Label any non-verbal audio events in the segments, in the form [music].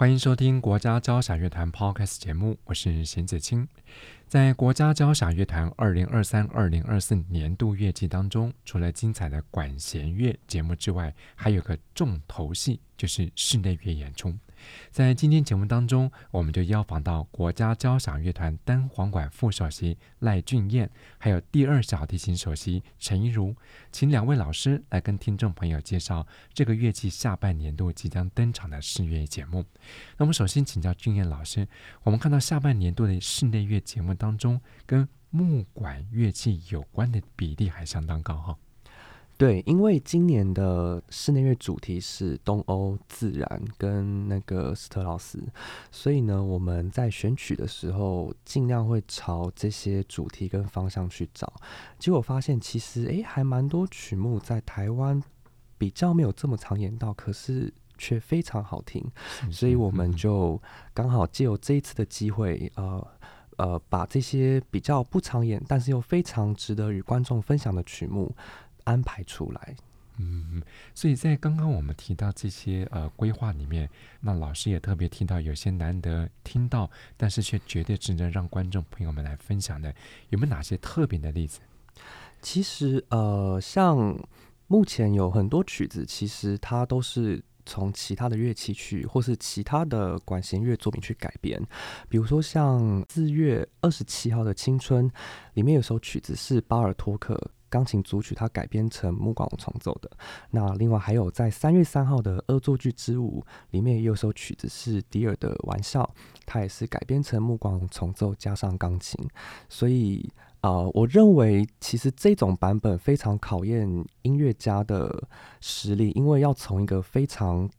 欢迎收听国家交响乐团 Podcast 节目，我是邢子清。在国家交响乐团二零二三、二零二四年度乐季当中，除了精彩的管弦乐节目之外，还有个重头戏，就是室内乐演出。在今天节目当中，我们就邀访到国家交响乐团单簧管副首席赖俊彦，还有第二小提琴首席陈怡如，请两位老师来跟听众朋友介绍这个乐器下半年度即将登场的室乐节目。那么，首先请教俊彦老师，我们看到下半年度的室内乐节目当中，跟木管乐器有关的比例还相当高哈。对，因为今年的室内乐主题是东欧自然跟那个斯特劳斯，所以呢，我们在选曲的时候尽量会朝这些主题跟方向去找。结果发现，其实诶还蛮多曲目在台湾比较没有这么常演到，可是却非常好听。所以我们就刚好借由这一次的机会，呃呃，把这些比较不常演，但是又非常值得与观众分享的曲目。安排出来，嗯，所以在刚刚我们提到这些呃规划里面，那老师也特别提到有些难得听到，但是却绝对值得让观众朋友们来分享的，有没有哪些特别的例子？其实呃，像目前有很多曲子，其实它都是从其他的乐器去，或是其他的管弦乐作品去改编，比如说像四月二十七号的青春里面有首曲子是巴尔托克。钢琴组曲，它改编成木管重奏的。那另外还有在三月三号的恶作剧之舞里面也有首曲子是迪尔的玩笑，它也是改编成木管重奏加上钢琴。所以啊、呃，我认为其实这种版本非常考验音乐家的实力，因为要从一个非常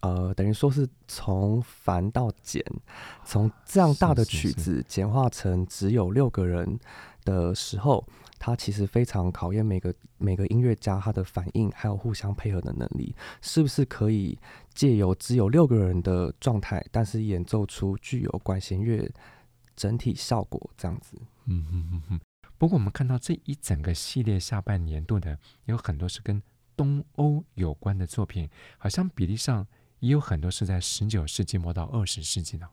呃，等于说是从繁到简，从这样大的曲子简化成只有六个人的时候。它其实非常考验每个每个音乐家他的反应，还有互相配合的能力，是不是可以借由只有六个人的状态，但是演奏出具有管弦乐整体效果这样子。嗯嗯嗯嗯。不过我们看到这一整个系列下半年度的有很多是跟东欧有关的作品，好像比例上也有很多是在十九世纪末到二十世纪的。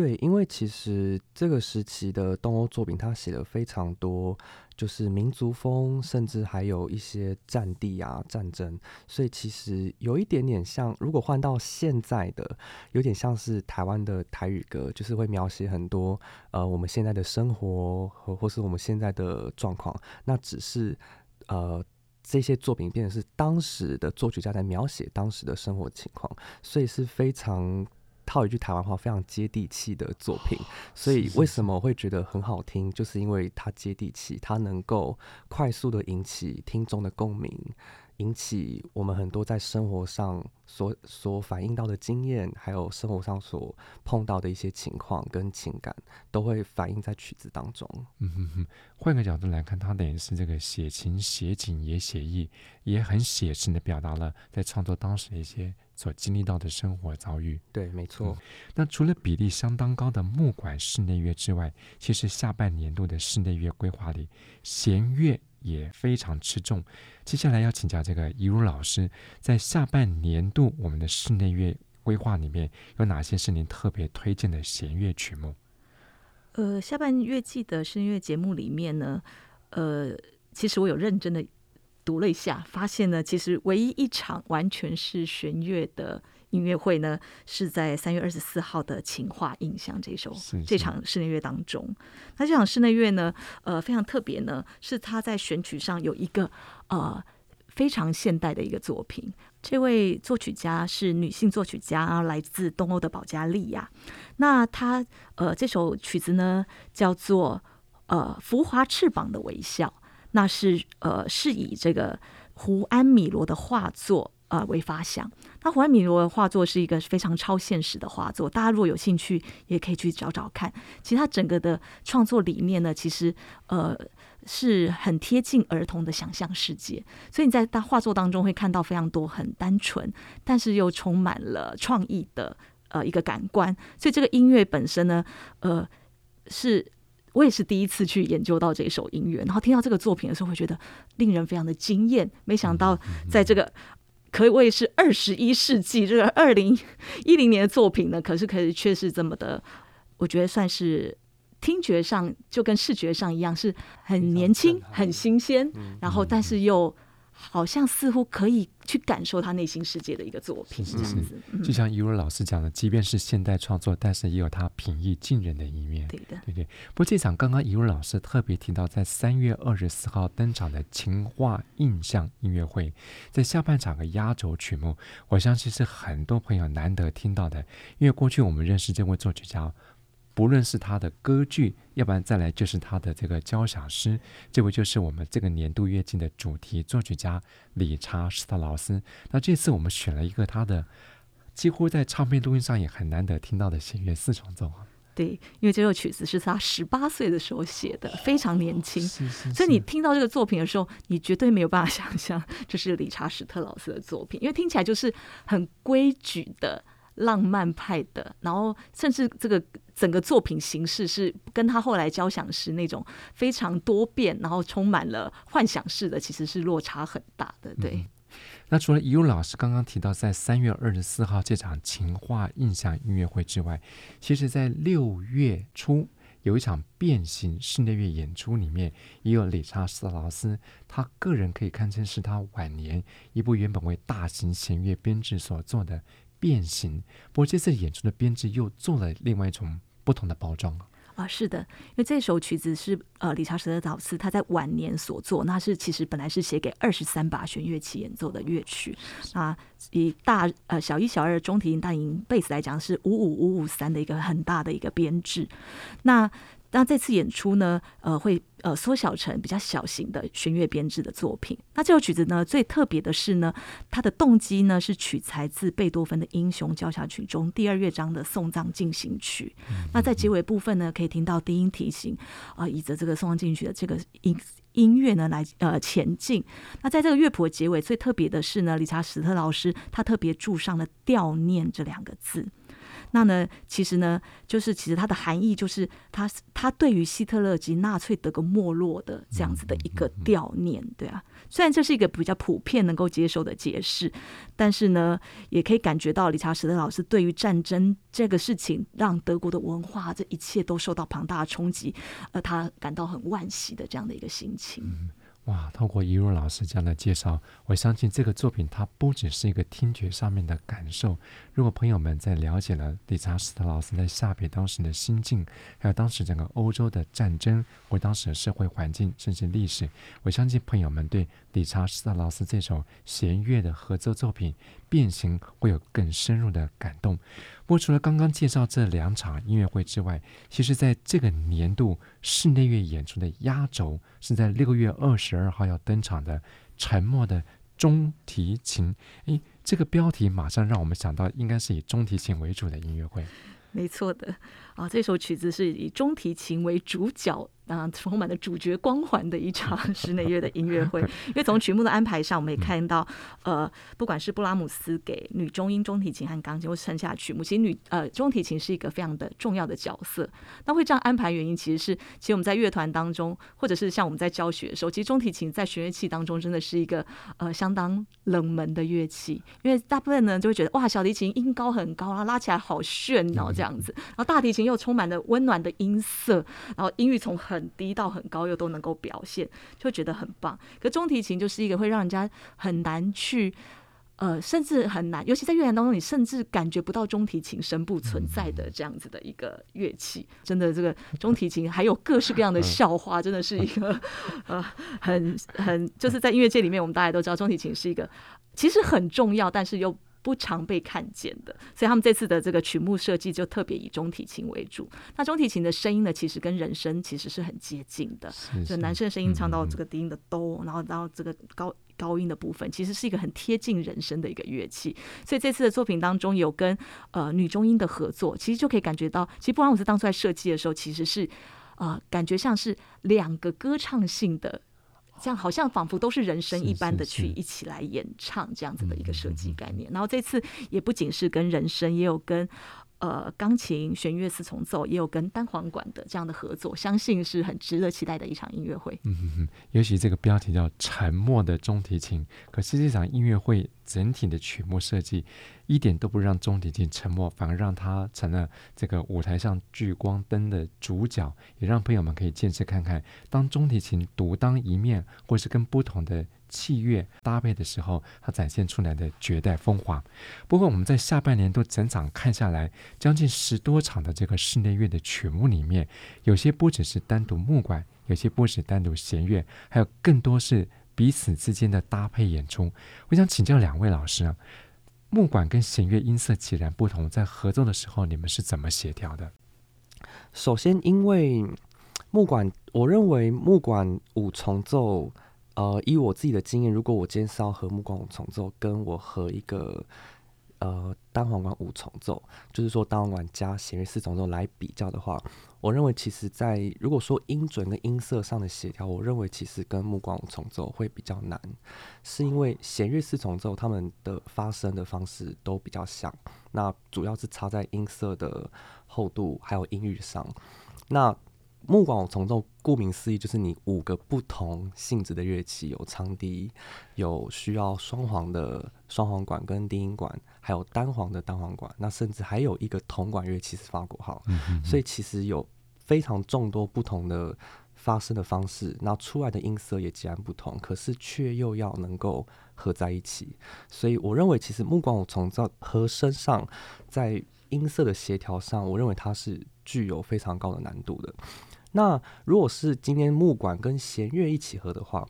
对，因为其实这个时期的东欧作品，他写了非常多，就是民族风，甚至还有一些战地啊、战争，所以其实有一点点像，如果换到现在的，有点像是台湾的台语歌，就是会描写很多呃我们现在的生活和或是我们现在的状况，那只是呃这些作品变成是当时的作曲家在描写当时的生活情况，所以是非常。套一句台湾话，非常接地气的作品，所以为什么我会觉得很好听，就是因为它接地气，它能够快速的引起听众的共鸣。引起我们很多在生活上所所反映到的经验，还有生活上所碰到的一些情况跟情感，都会反映在曲子当中。嗯哼哼，换个角度来看，它等于是这个写情写景也写意，也很写实的表达了在创作当时的一些所经历到的生活遭遇。对，没错。嗯，那除了比例相当高的木管室内乐之外，其实下半年度的室内乐规划里，弦乐。也非常吃重。接下来要请教这个怡如老师，在下半年度我们的室内乐规划里面，有哪些是您特别推荐的弦乐曲目？呃，下半乐季的室内乐节目里面呢，呃，其实我有认真的读了一下，发现呢，其实唯一一场完全是弦乐的。音乐会呢，是在三月二十四号的《情话印象》这首这场室内乐当中。那这场室内乐呢，呃，非常特别呢，是他在选曲上有一个呃非常现代的一个作品。这位作曲家是女性作曲家，来自东欧的保加利亚。那他呃这首曲子呢叫做呃《浮华翅膀的微笑》，那是呃是以这个胡安米罗的画作。呃为发想。那胡安·米罗的画作是一个非常超现实的画作，大家如果有兴趣，也可以去找找看。其实他整个的创作理念呢，其实呃是很贴近儿童的想象世界，所以你在他画作当中会看到非常多很单纯，但是又充满了创意的呃一个感官。所以这个音乐本身呢，呃是。我也是第一次去研究到这首音乐，然后听到这个作品的时候，会觉得令人非常的惊艳。没想到在这个可谓是二十一世纪，这个二零一零年的作品呢，可是可以却是这么的，我觉得算是听觉上就跟视觉上一样，是很年轻、很新鲜，然后但是又。好像似乎可以去感受他内心世界的一个作品，是是是，就像怡如老师讲的，即便是现代创作，但是也有他平易近人的一面。对的，对对。不过这场刚刚怡如老师特别提到，在三月二十四号登场的情话印象音乐会，在下半场的压轴曲目，我相信是很多朋友难得听到的，因为过去我们认识这位作曲家。无论是他的歌剧，要不然再来就是他的这个交响诗，这位就是我们这个年度乐季的主题作曲家理查施特劳斯。那这次我们选了一个他的几乎在唱片录音上也很难得听到的弦乐四重奏。对，因为这首曲子是他十八岁的时候写的，非常年轻，所以你听到这个作品的时候，你绝对没有办法想象这是理查史特劳斯的作品，因为听起来就是很规矩的。浪漫派的，然后甚至这个整个作品形式是跟他后来交响诗那种非常多变，然后充满了幻想式的，其实是落差很大的。对。那除了怡如老师刚刚提到在三月二十四号这场情话印象音乐会之外，其实，在六月初有一场变形室内乐演出，里面也有理查施特劳斯，他个人可以堪称是他晚年一部原本为大型弦乐编制所做的。变形，不过这次演出的编制又做了另外一种不同的包装啊，是的，因为这首曲子是呃理查施特劳斯他在晚年所作，那是其实本来是写给二十三把弦乐器演奏的乐曲啊，以大呃小一、小二、中提琴、大提琴、贝斯来讲是五五五五三的一个很大的一个编制，那。那这次演出呢，呃，会呃缩小成比较小型的弦乐编制的作品。那这首曲子呢，最特别的是呢，它的动机呢是取材自贝多芬的《英雄交响曲》中第二乐章的送葬进行曲。那在结尾部分呢，可以听到低音提琴啊，以、呃、着这个送葬进行曲的这个音音乐呢来呃前进。那在这个乐谱的结尾，最特别的是呢，理查史特老师他特别注上了“悼念”这两个字。那呢，其实呢，就是其实它的含义就是他他对于希特勒及纳粹德国没落的这样子的一个悼念，对啊。虽然这是一个比较普遍能够接受的解释，但是呢，也可以感觉到理查史特老师对于战争这个事情，让德国的文化这一切都受到庞大的冲击，而他感到很惋惜的这样的一个心情。哇，通过一如老师这样的介绍，我相信这个作品它不只是一个听觉上面的感受。如果朋友们在了解了理查斯特劳斯在下笔当时的心境，还有当时整个欧洲的战争或当时的社会环境甚至历史，我相信朋友们对理查施特劳斯这首弦乐的合奏作品《变形》会有更深入的感动。不过，除了刚刚介绍这两场音乐会之外，其实在这个年度室内乐演出的压轴是在六月二十二号要登场的《沉默的中提琴》。诶，这个标题马上让我们想到，应该是以中提琴为主的音乐会。没错的，啊，这首曲子是以中提琴为主角。啊，充满了主角光环的一场 [laughs] 室内乐的音乐会。因为从曲目的安排上，我们也看到，呃，不管是布拉姆斯给女中音、中提琴和钢琴，或剩下的曲目，其实女呃中提琴是一个非常的重要的角色。那会这样安排原因，其实是其实我们在乐团当中，或者是像我们在教学的时候，其实中提琴在弦乐器当中真的是一个呃相当冷门的乐器，因为大部分呢就会觉得哇，小提琴音高很高，然后拉起来好炫哦这样子，然后大提琴又充满了温暖的音色，然后音域从很很低到很高，又都能够表现，就觉得很棒。可中提琴就是一个会让人家很难去，呃，甚至很难，尤其在乐团当中，你甚至感觉不到中提琴声部存在的这样子的一个乐器。真的，这个中提琴还有各式各样的笑话，真的是一个呃，很很就是在音乐界里面，我们大家都知道中提琴是一个其实很重要，但是又不常被看见的，所以他们这次的这个曲目设计就特别以中提琴为主。那中提琴的声音呢，其实跟人声其实是很接近的，就男生的声音唱到这个低音的哆，嗯、然后到这个高高音的部分，其实是一个很贴近人声的一个乐器。所以这次的作品当中有跟呃女中音的合作，其实就可以感觉到，其实布拉姆斯当初在设计的时候，其实是啊、呃，感觉像是两个歌唱性的。这样好像仿佛都是人声一般的去一起来演唱这样子的一个设计概念，然后这次也不仅是跟人声，也有跟。呃，钢琴、弦乐四重奏也有跟单簧管的这样的合作，相信是很值得期待的一场音乐会。嗯哼哼，尤其这个标题叫“沉默的中提琴”，可是这场音乐会整体的曲目设计一点都不让中提琴沉默，反而让它成了这个舞台上聚光灯的主角，也让朋友们可以见识看看，当中提琴独当一面，或是跟不同的。器乐搭配的时候，它展现出来的绝代风华。不过，我们在下半年度整场看下来，将近十多场的这个室内乐的曲目里面，有些不只是单独木管，有些不只单独弦乐，还有更多是彼此之间的搭配演出。我想请教两位老师啊，木管跟弦乐音色截然不同，在合奏的时候，你们是怎么协调的？首先，因为木管，我认为木管五重奏。呃，以我自己的经验，如果我今天是要和木管五重奏，跟我和一个呃单簧管五重奏，就是说单簧管加弦乐四重奏来比较的话，我认为其实在如果说音准跟音色上的协调，我认为其实跟木管五重奏会比较难，是因为弦乐四重奏他们的发声的方式都比较像，那主要是差在音色的厚度还有音域上，那。木管五重奏，顾名思义，就是你五个不同性质的乐器，有长笛，有需要双簧的双簧管跟低音管，还有单簧的单簧管，那甚至还有一个铜管乐器是法国号。嗯。所以其实有非常众多不同的发声的方式，那出来的音色也截然不同，可是却又要能够合在一起。所以我认为，其实木管五重奏和声上，在音色的协调上，我认为它是具有非常高的难度的。那如果是今天木管跟弦乐一起合的话，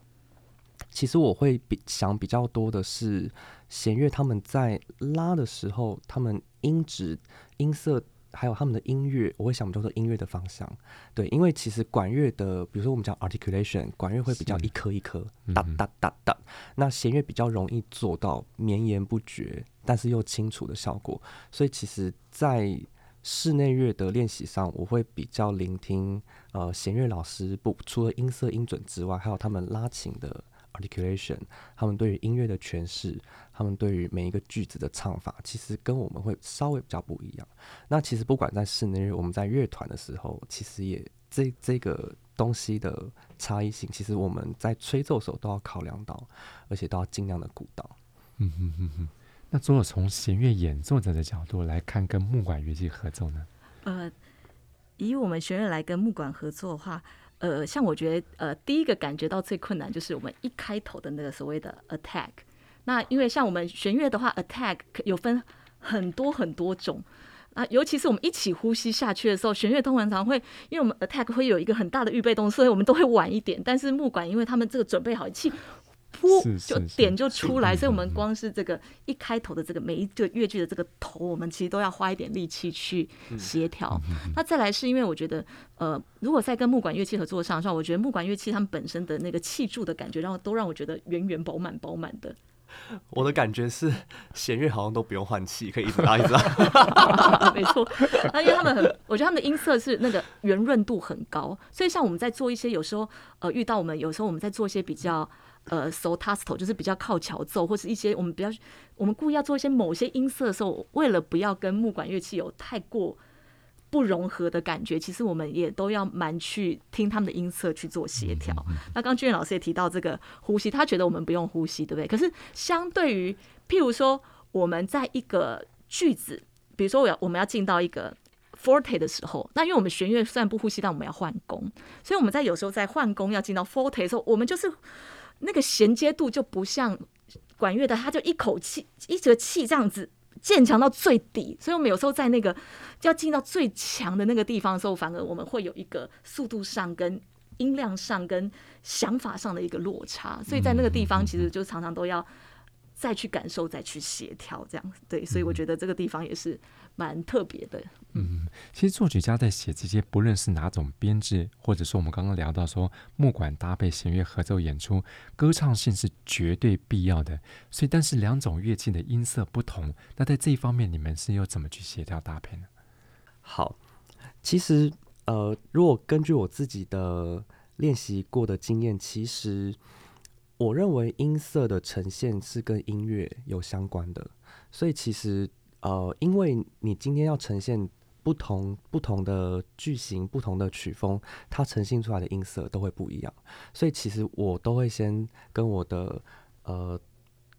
其实我会比想比较多的是弦乐他们在拉的时候，他们音质、音色还有他们的音乐，我会想比较多音乐的方向。对，因为其实管乐的，比如说我们讲 articulation，管乐会比较一颗一颗哒哒哒哒，那弦乐比较容易做到绵延不绝，但是又清楚的效果。所以其实，在室内乐的练习上，我会比较聆听呃弦乐老师不除了音色音准之外，还有他们拉琴的 articulation，他们对于音乐的诠释，他们对于每一个句子的唱法，其实跟我们会稍微比较不一样。那其实不管在室内乐，我们在乐团的时候，其实也这这个东西的差异性，其实我们在吹奏的时候都要考量到，而且都要尽量的顾到。嗯哼哼哼。那如果从弦乐演奏者的角度来看，跟木管乐器合作呢？呃，以我们弦乐来跟木管合作的话，呃，像我觉得，呃，第一个感觉到最困难就是我们一开头的那个所谓的 attack。那因为像我们弦乐的话，attack 有分很多很多种啊，尤其是我们一起呼吸下去的时候，弦乐通常常会，因为我们 attack 会有一个很大的预备动作，所以我们都会晚一点。但是木管，因为他们这个准备好气。噗，就点就出来，所以我们光是这个一开头的这个每一个乐句的这个头，我们其实都要花一点力气去协调。那再来是因为我觉得，呃，如果在跟木管乐器合作上的话，我觉得木管乐器他们本身的那个气柱的感觉，然后都让我觉得圆圆饱满饱满的。我的感觉是弦乐好像都不用换气，可以一直拉一直拉。[laughs] [laughs] 没错，那因为他们很，我觉得他们的音色是那个圆润度很高，所以像我们在做一些有时候呃遇到我们有时候我们在做一些比较。呃，so tasto 就是比较靠桥奏，或是一些我们比较，我们故意要做一些某些音色的时候，为了不要跟木管乐器有太过不融合的感觉，其实我们也都要蛮去听他们的音色去做协调。那刚刚俊彦老师也提到这个呼吸，他觉得我们不用呼吸，对不对？可是相对于，譬如说我们在一个句子，比如说我要我们要进到一个 forte 的时候，那因为我们弦乐虽然不呼吸，但我们要换弓，所以我们在有时候在换弓要进到 forte 的时候，我们就是。那个衔接度就不像管乐的，他就一口气一折气这样子渐强到最底，所以我们有时候在那个要进到最强的那个地方的时候，反而我们会有一个速度上、跟音量上、跟想法上的一个落差，所以在那个地方其实就常常都要再去感受，再去协调，这样对，所以我觉得这个地方也是蛮特别的。嗯，其实作曲家在写这些，不论是哪种编制，或者说我们刚刚聊到说木管搭配弦乐合奏演出，歌唱性是绝对必要的。所以，但是两种乐器的音色不同，那在这一方面，你们是又怎么去协调搭配呢？好，其实呃，如果根据我自己的练习过的经验，其实。我认为音色的呈现是跟音乐有相关的，所以其实呃，因为你今天要呈现不同不同的句型、不同的曲风，它呈现出来的音色都会不一样。所以其实我都会先跟我的呃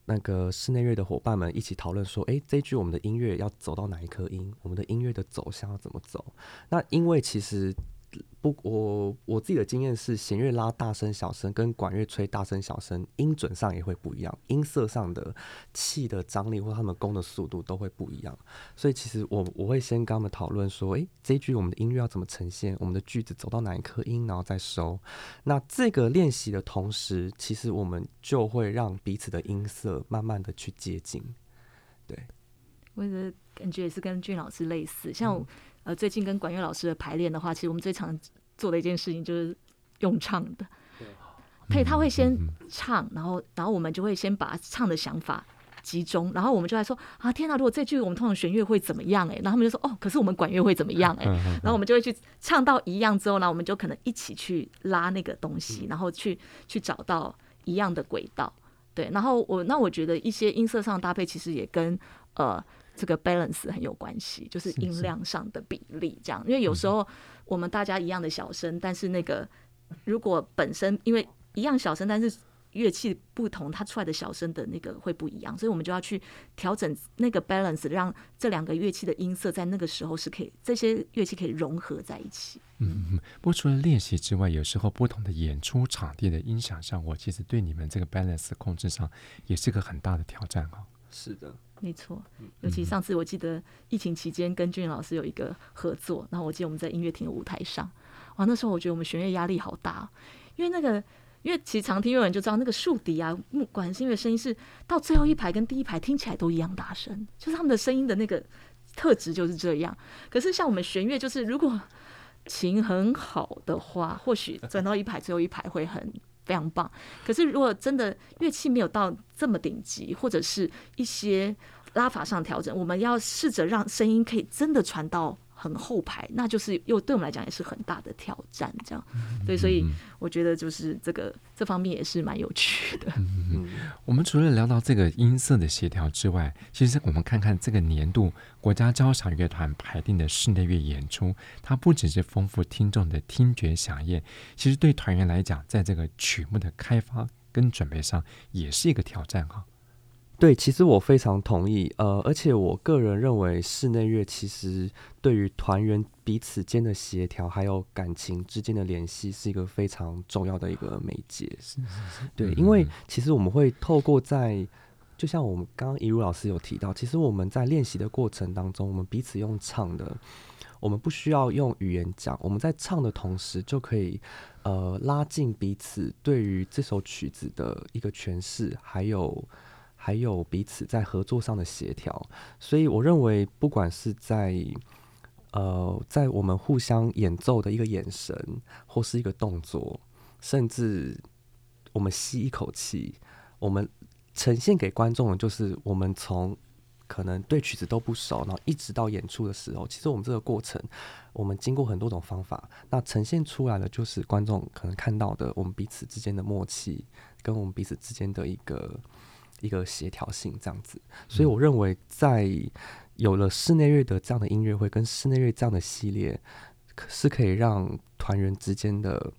那个室内乐的伙伴们一起讨论说，诶，这一句我们的音乐要走到哪一颗音？我们的音乐的走向要怎么走？那因为其实。不，我我自己的经验是，弦乐拉大声、小声，跟管乐吹大声、小声，音准上也会不一样，音色上的气的张力或他们弓的速度都会不一样。所以其实我我会先跟他们讨论说，诶、欸，这一句我们的音乐要怎么呈现？我们的句子走到哪一颗音，然后再收。那这个练习的同时，其实我们就会让彼此的音色慢慢的去接近。对，我的感觉也是跟俊老师类似，像呃，最近跟管乐老师的排练的话，其实我们最常做的一件事情就是用唱的。对，[laughs] 他他会先唱，然后然后我们就会先把唱的想法集中，然后我们就来说啊，天哪，如果这句我们通常弦乐会怎么样？哎，然后他们就说哦，可是我们管乐会怎么样？哎，然后我们就会去唱到一样之后呢，我们就可能一起去拉那个东西，然后去去找到一样的轨道。对，然后我那我觉得一些音色上的搭配其实也跟呃。这个 balance 很有关系，就是音量上的比例这样。是是，因为有时候我们大家一样的小声，但是那个如果本身因为一样小声，但是乐器不同，它出来的小声的那个会不一样，所以我们就要去调整那个 balance，让这两个乐器的音色在那个时候是可以，这些乐器可以融合在一起。嗯嗯。不过除了练习之外，有时候不同的演出场地的音响效果，其实对你们这个 balance 控制上也是个很大的挑战啊。是的。没错，尤其上次我记得疫情期间跟俊老师有一个合作，然后我记得我们在音乐厅的舞台上，哇，那时候我觉得我们弦乐压力好大，因为那个，因为其实常听乐人就知道那个竖笛啊、木管弦乐声音是到最后一排跟第一排听起来都一样大声，就是他们的声音的那个特质就是这样。可是像我们弦乐，就是如果琴很好的话，或许转到一排最后一排会很。非常棒，可是如果真的乐器没有到这么顶级，或者是一些拉法上调整，我们要试着让声音可以真的传到。很后排，那就是又对我们来讲也是很大的挑战，这样，对，所以我觉得就是这个这方面也是蛮有趣的。嗯，我们除了聊到这个音色的协调之外，其实我们看看这个年度国家交响乐团排定的室内乐演出，它不只是丰富听众的听觉饗宴，其实对团员来讲，在这个曲目的开发跟准备上也是一个挑战哈。对，其实我非常同意，呃，而且我个人认为室内乐其实对于团员彼此间的协调，还有感情之间的联系，是一个非常重要的一个媒介。是是是，对，因为其实我们会透过在，就像我们刚刚一如老师有提到，其实我们在练习的过程当中，我们彼此用唱的，我们不需要用语言讲，我们在唱的同时就可以，呃，拉近彼此对于这首曲子的一个诠释，还有。还有彼此在合作上的协调，所以我认为，不管是在呃，在我们互相演奏的一个眼神，或是一个动作，甚至我们吸一口气，我们呈现给观众的，就是我们从可能对曲子都不熟，然后一直到演出的时候，其实我们这个过程，我们经过很多种方法，那呈现出来的就是观众可能看到的，我们彼此之间的默契，跟我们彼此之间的一个。一个协调性这样子，所以我认为在有了室内乐的这样的音乐会跟室内乐这样的系列，是可以让团员之间的，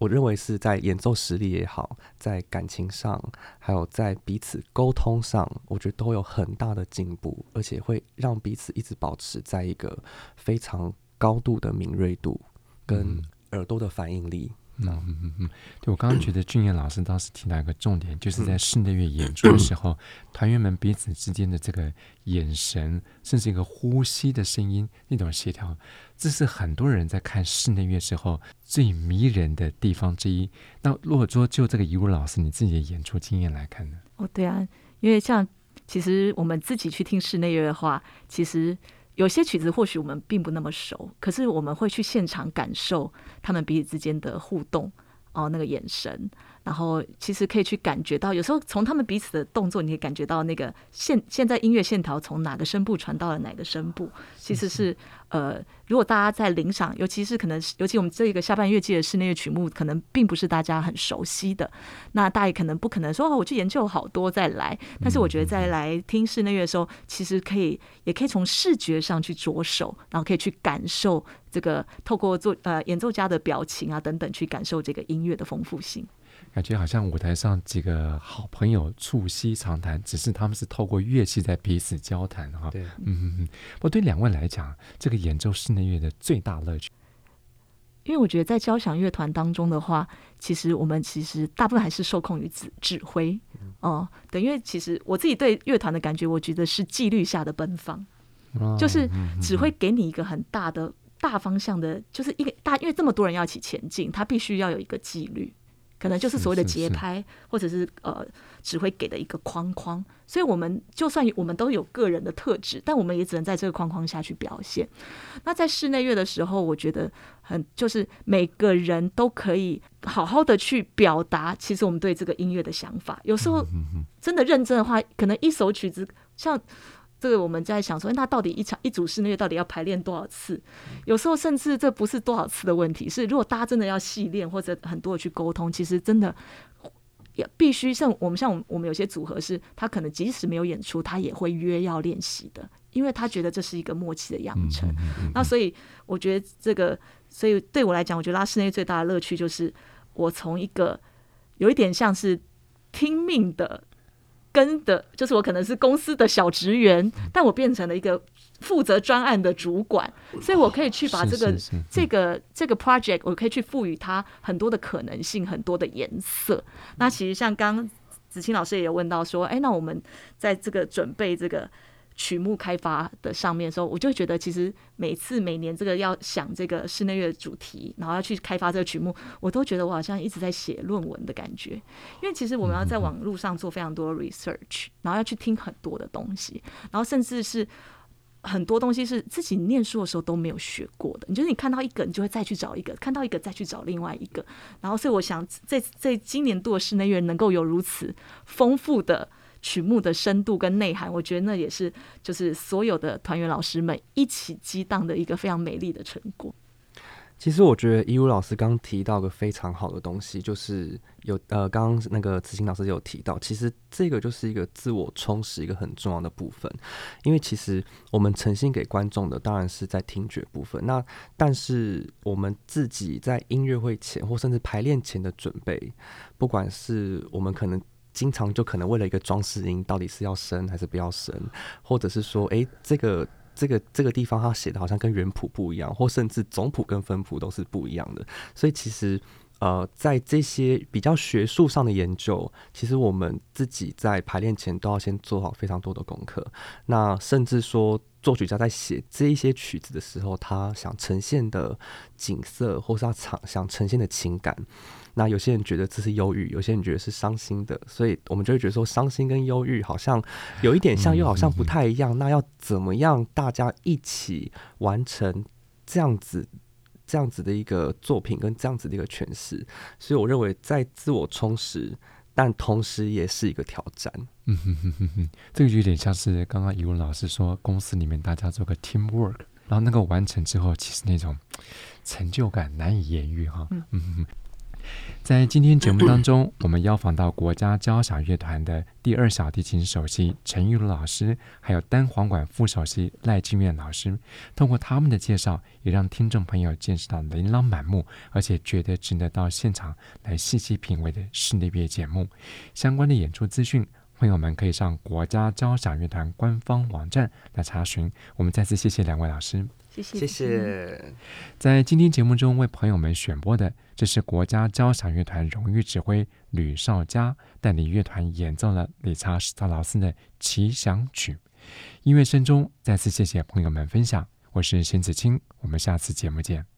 我认为是在演奏实力也好，在感情上，还有在彼此沟通上，我觉得都有很大的进步，而且会让彼此一直保持在一个非常高度的敏锐度跟耳朵的反应力。嗯嗯嗯嗯，对，我刚刚觉得俊彦老师当时提到一个重点，就是在室内乐演出的时候，团员们彼此之间的这个眼神，甚至一个呼吸的声音，那种协调，这是很多人在看室内乐时候最迷人的地方之一。那如果说就这个一如老师你自己的演出经验来看呢？哦，对啊，因为像其实我们自己去听室内乐的话，其实有些曲子或许我们并不那么熟，可是我们会去现场感受他们彼此之间的互动哦，那个眼神。然后其实可以去感觉到，有时候从他们彼此的动作，你可以感觉到那个现现在音乐线条从哪个声部传到了哪个声部，其实是呃，如果大家在领赏，尤其是可能，尤其我们这个下半乐季的室内乐曲目，可能并不是大家很熟悉的，那大家可能不可能说哦，我去研究好多再来。但是我觉得在来听室内乐的时候，其实可以也可以从视觉上去着手，然后可以去感受这个透过做呃演奏家的表情啊等等，去感受这个音乐的丰富性。感觉好像舞台上几个好朋友促膝长谈，只是他们是透过乐器在彼此交谈哈。对，嗯嗯嗯。我对两位来讲，这个演奏室内乐的最大乐趣，因为我觉得在交响乐团当中的话，其实我们其实大部分还是受控于指指挥哦。对，因为其实我自己对乐团的感觉，我觉得是纪律下的奔放，哦、就是指挥给你一个很大的大方向的，就是一个大，因为这么多人要一起前进，他必须要有一个纪律。可能就是所谓的节拍，或者是呃指挥给的一个框框，所以我们就算我们都有个人的特质，但我们也只能在这个框框下去表现。那在室内乐的时候，我觉得很就是每个人都可以好好的去表达，其实我们对这个音乐的想法。有时候真的认真的话，可能一首曲子像。这个我们在想说，那到底一场一组室内乐到底要排练多少次？有时候甚至这不是多少次的问题，是如果大家真的要细练或者很多的去沟通，其实真的也必须像我们像我们我们有些组合是，他可能即使没有演出，他也会约要练习的，因为他觉得这是一个默契的养成。那所以我觉得这个，所以对我来讲，我觉得拉室内最大的乐趣就是，我从一个有一点像是听命的。跟的，就是我可能是公司的小职员，但我变成了一个负责专案的主管，所以我可以去把这个这个这个 project，我可以去赋予它很多的可能性，很多的颜色。那其实像刚刚子清老师也有问到说，哎，那我们在这个准备这个。曲目开发的上面的时候，我就觉得其实每次每年这个要想这个室内乐主题，然后要去开发这个曲目，我都觉得我好像一直在写论文的感觉。因为其实我们要在网络上做非常多 research，然后要去听很多的东西，然后甚至是很多东西是自己念书的时候都没有学过的。你就是你看到一个，你就会再去找一个；看到一个，再去找另外一个。然后所以我想，在在今年度的室内乐能够有如此丰富的。曲目的深度跟内涵，我觉得那也是就是所有的团员老师们一起激荡的一个非常美丽的成果。其实我觉得怡如老师刚提到个非常好的东西，就是有呃，刚刚那个慈心老师有提到，其实这个就是一个自我充实一个很重要的部分。因为其实我们呈现给观众的当然是在听觉部分，那但是我们自己在音乐会前或甚至排练前的准备，不管是我们可能。经常就可能为了一个装饰音，到底是要升还是不要升，或者是说，诶、这个这个这个地方他写的好像跟原谱不一样，或甚至总谱跟分谱都是不一样的。所以其实，呃，在这些比较学术上的研究，其实我们自己在排练前都要先做好非常多的功课。那甚至说，作曲家在写这一些曲子的时候，他想呈现的景色，或是他想想呈现的情感。那有些人觉得这是忧郁，有些人觉得是伤心的，所以我们就会觉得说，伤心跟忧郁好像有一点像，又好像不太一样。那要怎么样大家一起完成这样子、这样子的一个作品跟这样子的一个诠释？所以我认为在自我充实，但同时也是一个挑战。嗯哼哼哼哼，这个就有点像是刚刚语文老师说，公司里面大家做个 team work，然后那个完成之后，其实那种成就感难以言喻哈。嗯哼。[laughs] 在今天节目当中，我们邀访到国家交响乐团的第二小提琴首席陈玉如老师，还有单簧管副首席赖金苑老师。通过他们的介绍，也让听众朋友见识到琳琅满目，而且觉得值得到现场来细细品味的室内乐节目。相关的演出资讯，朋友们可以上国家交响乐团官方网站来查询。我们再次谢谢两位老师。谢谢。在今天节目中为朋友们选播的，这是国家交响乐团荣誉指挥吕绍佳带领乐团演奏了理查史特劳斯的《奇想曲》。音乐声中，再次谢谢朋友们分享。我是邢子清，我们下次节目见。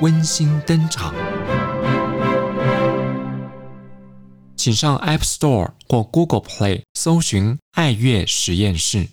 温馨登场，请上 App Store 或 Google Play 搜寻“爱乐实验室”。